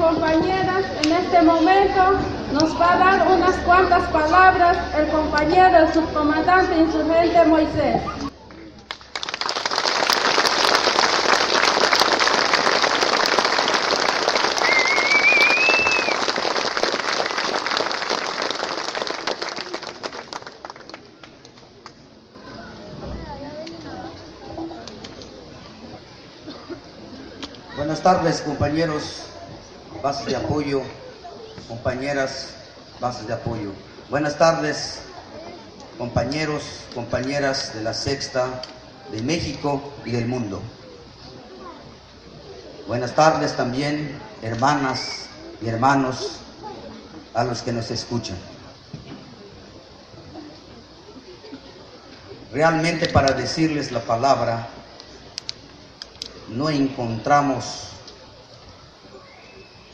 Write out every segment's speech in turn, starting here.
compañeras, en este momento nos va a dar unas cuantas palabras el compañero, subcomandante insurgente Moisés. Buenas tardes, compañeros, bases de apoyo, compañeras, bases de apoyo. Buenas tardes, compañeros, compañeras de la Sexta, de México y del mundo. Buenas tardes también, hermanas y hermanos, a los que nos escuchan. Realmente para decirles la palabra, no encontramos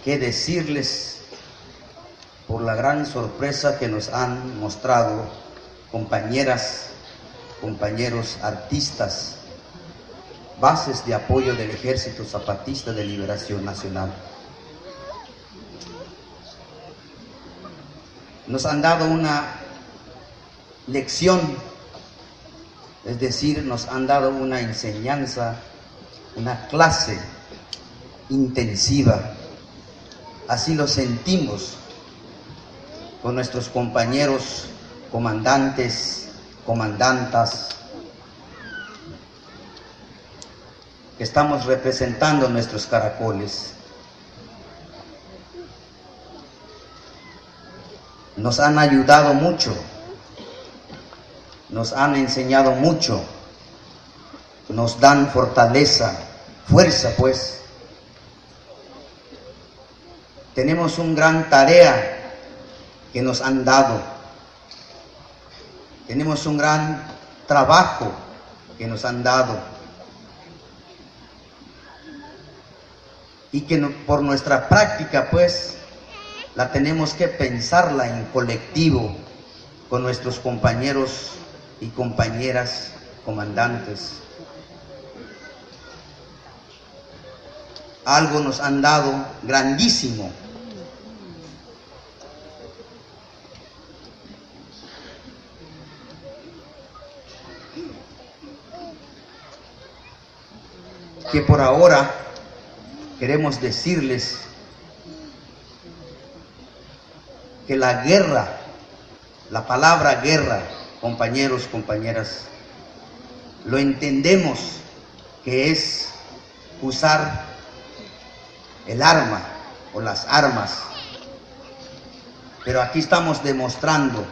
qué decirles por la gran sorpresa que nos han mostrado compañeras, compañeros artistas, bases de apoyo del Ejército Zapatista de Liberación Nacional. Nos han dado una lección, es decir, nos han dado una enseñanza una clase intensiva. Así lo sentimos con nuestros compañeros comandantes, comandantas, que estamos representando nuestros caracoles. Nos han ayudado mucho, nos han enseñado mucho, nos dan fortaleza, fuerza pues. Tenemos un gran tarea que nos han dado. Tenemos un gran trabajo que nos han dado. Y que por nuestra práctica pues la tenemos que pensarla en colectivo con nuestros compañeros y compañeras comandantes. algo nos han dado grandísimo. Por ahora queremos decirles que la guerra, la palabra guerra, compañeros, compañeras, lo entendemos que es usar el arma o las armas. Pero aquí estamos demostrando,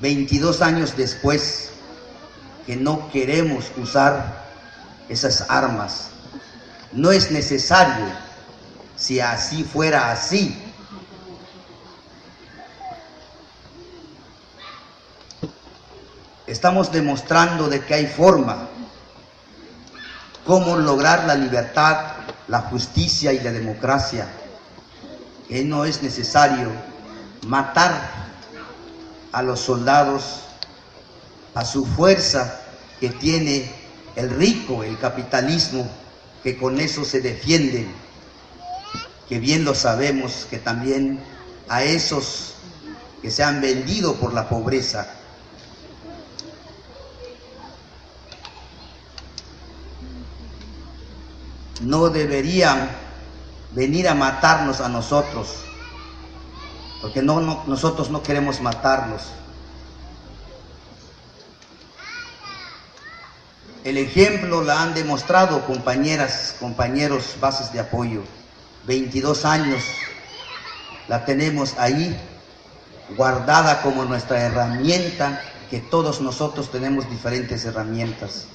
22 años después, que no queremos usar esas armas. No es necesario, si así fuera así. Estamos demostrando de que hay forma, cómo lograr la libertad la justicia y la democracia, que no es necesario matar a los soldados, a su fuerza que tiene el rico, el capitalismo, que con eso se defienden, que bien lo sabemos que también a esos que se han vendido por la pobreza, no deberían venir a matarnos a nosotros, porque no, nosotros no queremos matarlos. El ejemplo la han demostrado compañeras, compañeros, bases de apoyo. 22 años la tenemos ahí guardada como nuestra herramienta, que todos nosotros tenemos diferentes herramientas.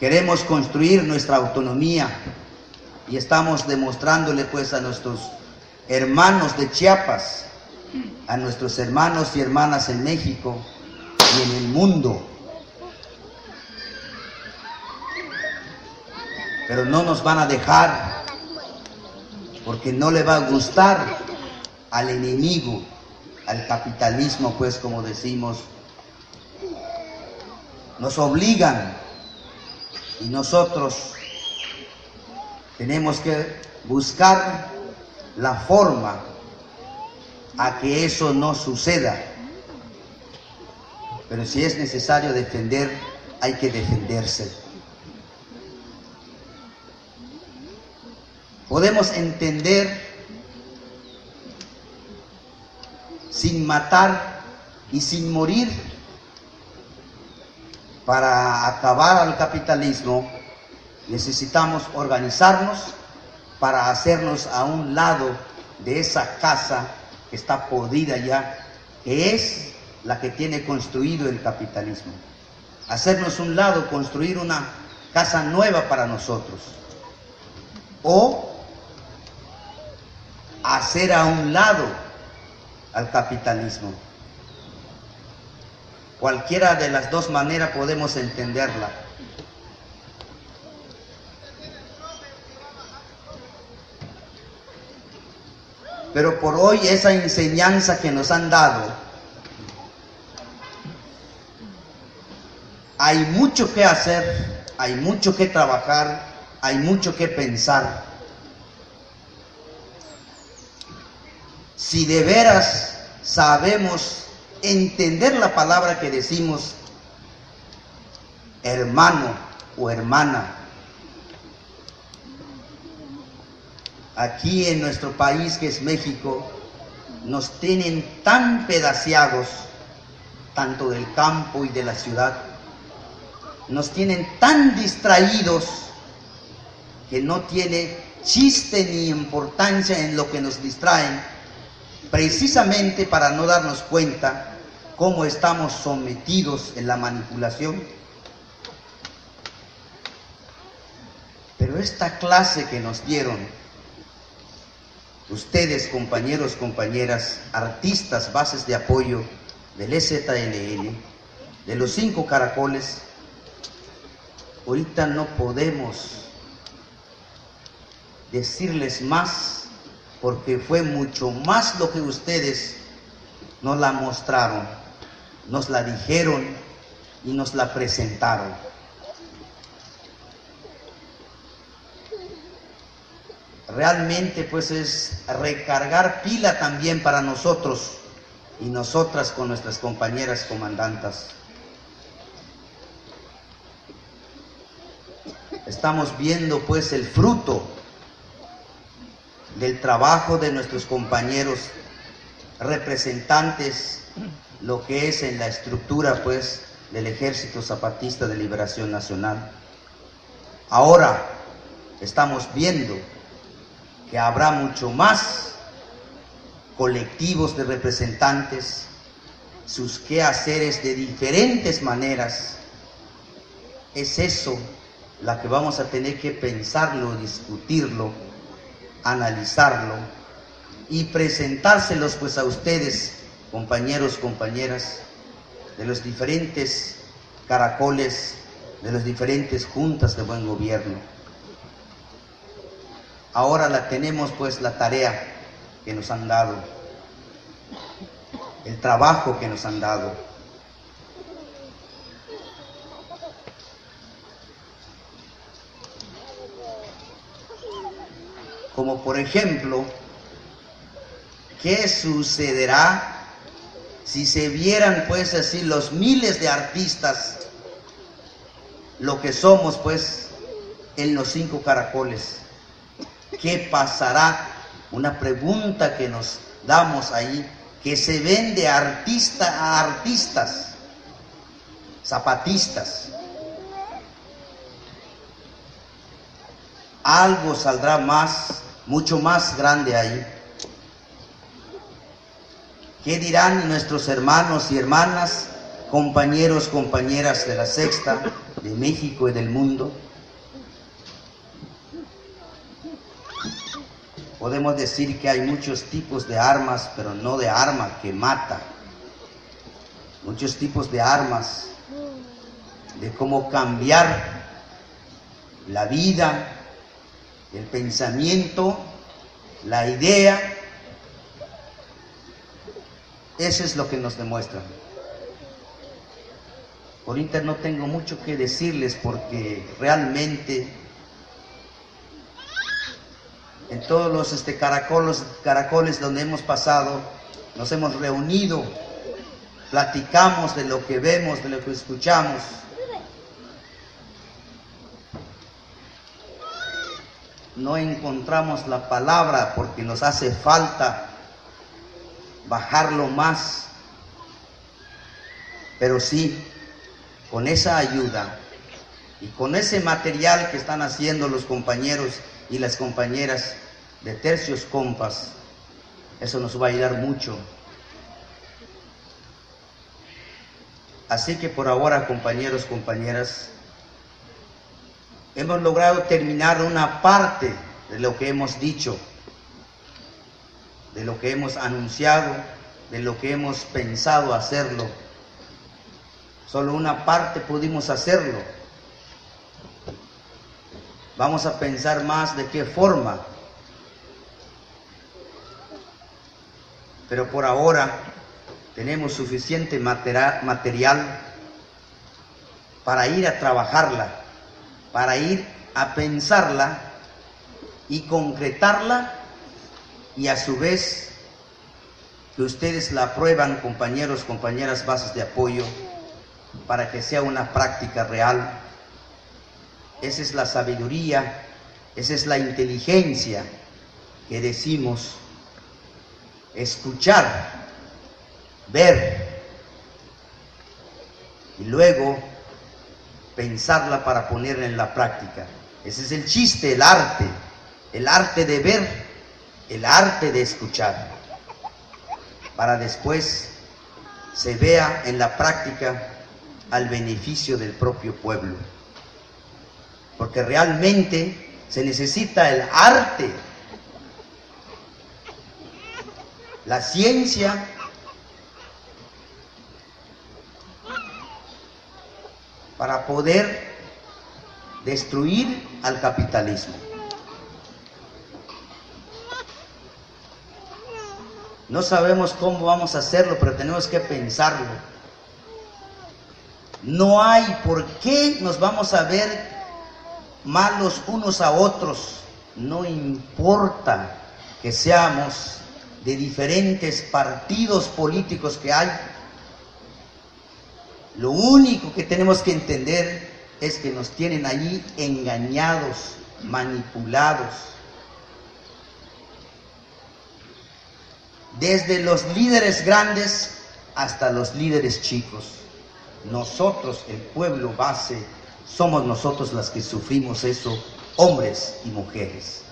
Queremos construir nuestra autonomía y estamos demostrándole pues a nuestros hermanos de Chiapas, a nuestros hermanos y hermanas en México y en el mundo. Pero no nos van a dejar porque no le va a gustar al enemigo, al capitalismo, pues como decimos, nos obligan y nosotros tenemos que buscar la forma a que eso no suceda. Pero si es necesario defender, hay que defenderse. Podemos entender sin matar y sin morir para acabar al capitalismo necesitamos organizarnos para hacernos a un lado de esa casa que está podrida ya, que es la que tiene construido el capitalismo. Hacernos un lado, construir una casa nueva para nosotros. O hacer a un lado al capitalismo. Cualquiera de las dos maneras podemos entenderla. Pero por hoy esa enseñanza que nos han dado, hay mucho que hacer, hay mucho que trabajar, hay mucho que pensar. Si de veras sabemos entender la palabra que decimos hermano o hermana, aquí en nuestro país que es México, nos tienen tan pedaciados, tanto del campo y de la ciudad, nos tienen tan distraídos que no tiene chiste ni importancia en lo que nos distraen, precisamente para no darnos cuenta cómo estamos sometidos en la manipulación. Pero esta clase que nos dieron ustedes, compañeros, compañeras, artistas, bases de apoyo del EZLN, de los cinco caracoles, ahorita no podemos decirles más porque fue mucho más lo que ustedes nos la mostraron, nos la dijeron y nos la presentaron. Realmente pues es recargar pila también para nosotros y nosotras con nuestras compañeras comandantas. Estamos viendo pues el fruto del trabajo de nuestros compañeros representantes, lo que es en la estructura pues del Ejército Zapatista de Liberación Nacional. Ahora estamos viendo que habrá mucho más colectivos de representantes, sus quehaceres de diferentes maneras. Es eso la que vamos a tener que pensarlo, discutirlo, analizarlo y presentárselos pues a ustedes, compañeros, compañeras, de los diferentes caracoles, de las diferentes juntas de buen gobierno. Ahora la tenemos pues la tarea que nos han dado, el trabajo que nos han dado. Como por ejemplo, ¿qué sucederá si se vieran pues así los miles de artistas, lo que somos pues en los cinco caracoles? ¿Qué pasará? Una pregunta que nos damos ahí, que se vende artista a artistas, zapatistas. Algo saldrá más, mucho más grande ahí. ¿Qué dirán nuestros hermanos y hermanas, compañeros, compañeras de la sexta, de México y del mundo? Podemos decir que hay muchos tipos de armas, pero no de arma que mata. Muchos tipos de armas, de cómo cambiar la vida, el pensamiento, la idea. Eso es lo que nos demuestran. Ahorita no tengo mucho que decirles porque realmente en todos los este, caracoles, caracoles donde hemos pasado, nos hemos reunido, platicamos de lo que vemos, de lo que escuchamos. No encontramos la palabra porque nos hace falta bajarlo más, pero sí con esa ayuda y con ese material que están haciendo los compañeros y las compañeras de Tercios Compas, eso nos va a ayudar mucho. Así que por ahora, compañeros, compañeras, hemos logrado terminar una parte de lo que hemos dicho, de lo que hemos anunciado, de lo que hemos pensado hacerlo Solo una parte pudimos hacerlo. Vamos a pensar más de qué forma. Pero por ahora tenemos suficiente material para ir a trabajarla, para ir a pensarla y concretarla y a su vez que ustedes la aprueban, compañeros, compañeras, bases de apoyo para que sea una práctica real. Esa es la sabiduría, esa es la inteligencia que decimos escuchar, ver y luego pensarla para ponerla en la práctica. Ese es el chiste, el arte, el arte de ver, el arte de escuchar, para después se vea en la práctica al beneficio del propio pueblo. Porque realmente se necesita el arte, la ciencia, para poder destruir al capitalismo. No sabemos cómo vamos a hacerlo, pero tenemos que pensarlo. No hay por qué nos vamos a ver malos unos a otros. No importa que seamos de diferentes partidos políticos que hay. Lo único que tenemos que entender es que nos tienen allí engañados, manipulados. Desde los líderes grandes hasta los líderes chicos. Nosotros, el pueblo base, somos nosotros las que sufrimos eso, hombres y mujeres.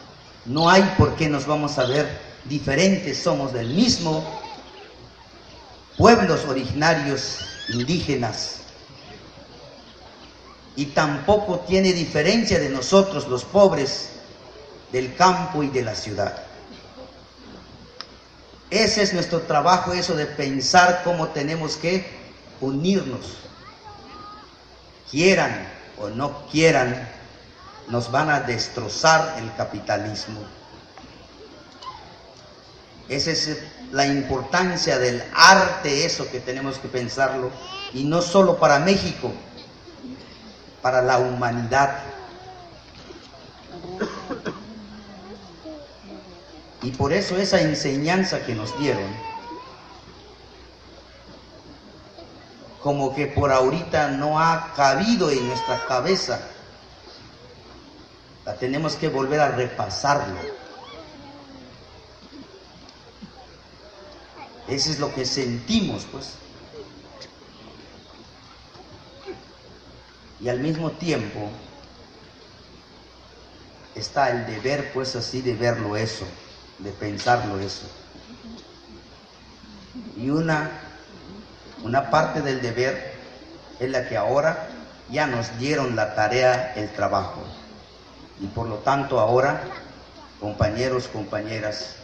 No hay por qué nos vamos a ver diferentes, somos del mismo pueblos originarios indígenas. Y tampoco tiene diferencia de nosotros los pobres del campo y de la ciudad. Ese es nuestro trabajo, eso de pensar cómo tenemos que unirnos quieran o no quieran, nos van a destrozar el capitalismo. Esa es la importancia del arte, eso que tenemos que pensarlo, y no solo para México, para la humanidad. Y por eso esa enseñanza que nos dieron, como que por ahorita no ha cabido en nuestra cabeza. La tenemos que volver a repasarlo. Eso es lo que sentimos, pues. Y al mismo tiempo está el deber, pues así, de verlo eso, de pensarlo eso. Y una una parte del deber es la que ahora ya nos dieron la tarea, el trabajo. Y por lo tanto ahora, compañeros, compañeras,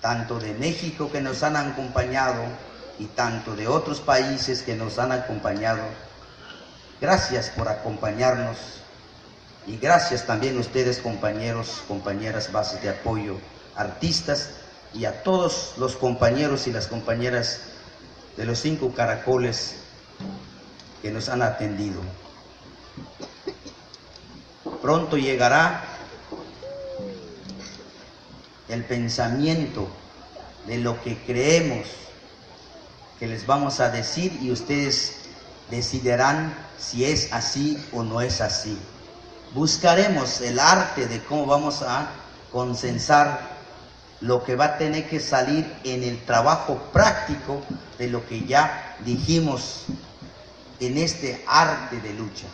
tanto de México que nos han acompañado y tanto de otros países que nos han acompañado, gracias por acompañarnos y gracias también a ustedes compañeros, compañeras, bases de apoyo, artistas y a todos los compañeros y las compañeras de los cinco caracoles que nos han atendido. Pronto llegará el pensamiento de lo que creemos que les vamos a decir y ustedes decidirán si es así o no es así. Buscaremos el arte de cómo vamos a consensar lo que va a tener que salir en el trabajo práctico de lo que ya dijimos en este arte de lucha.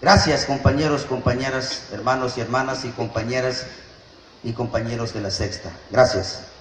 Gracias compañeros, compañeras, hermanos y hermanas y compañeras y compañeros de la sexta. Gracias.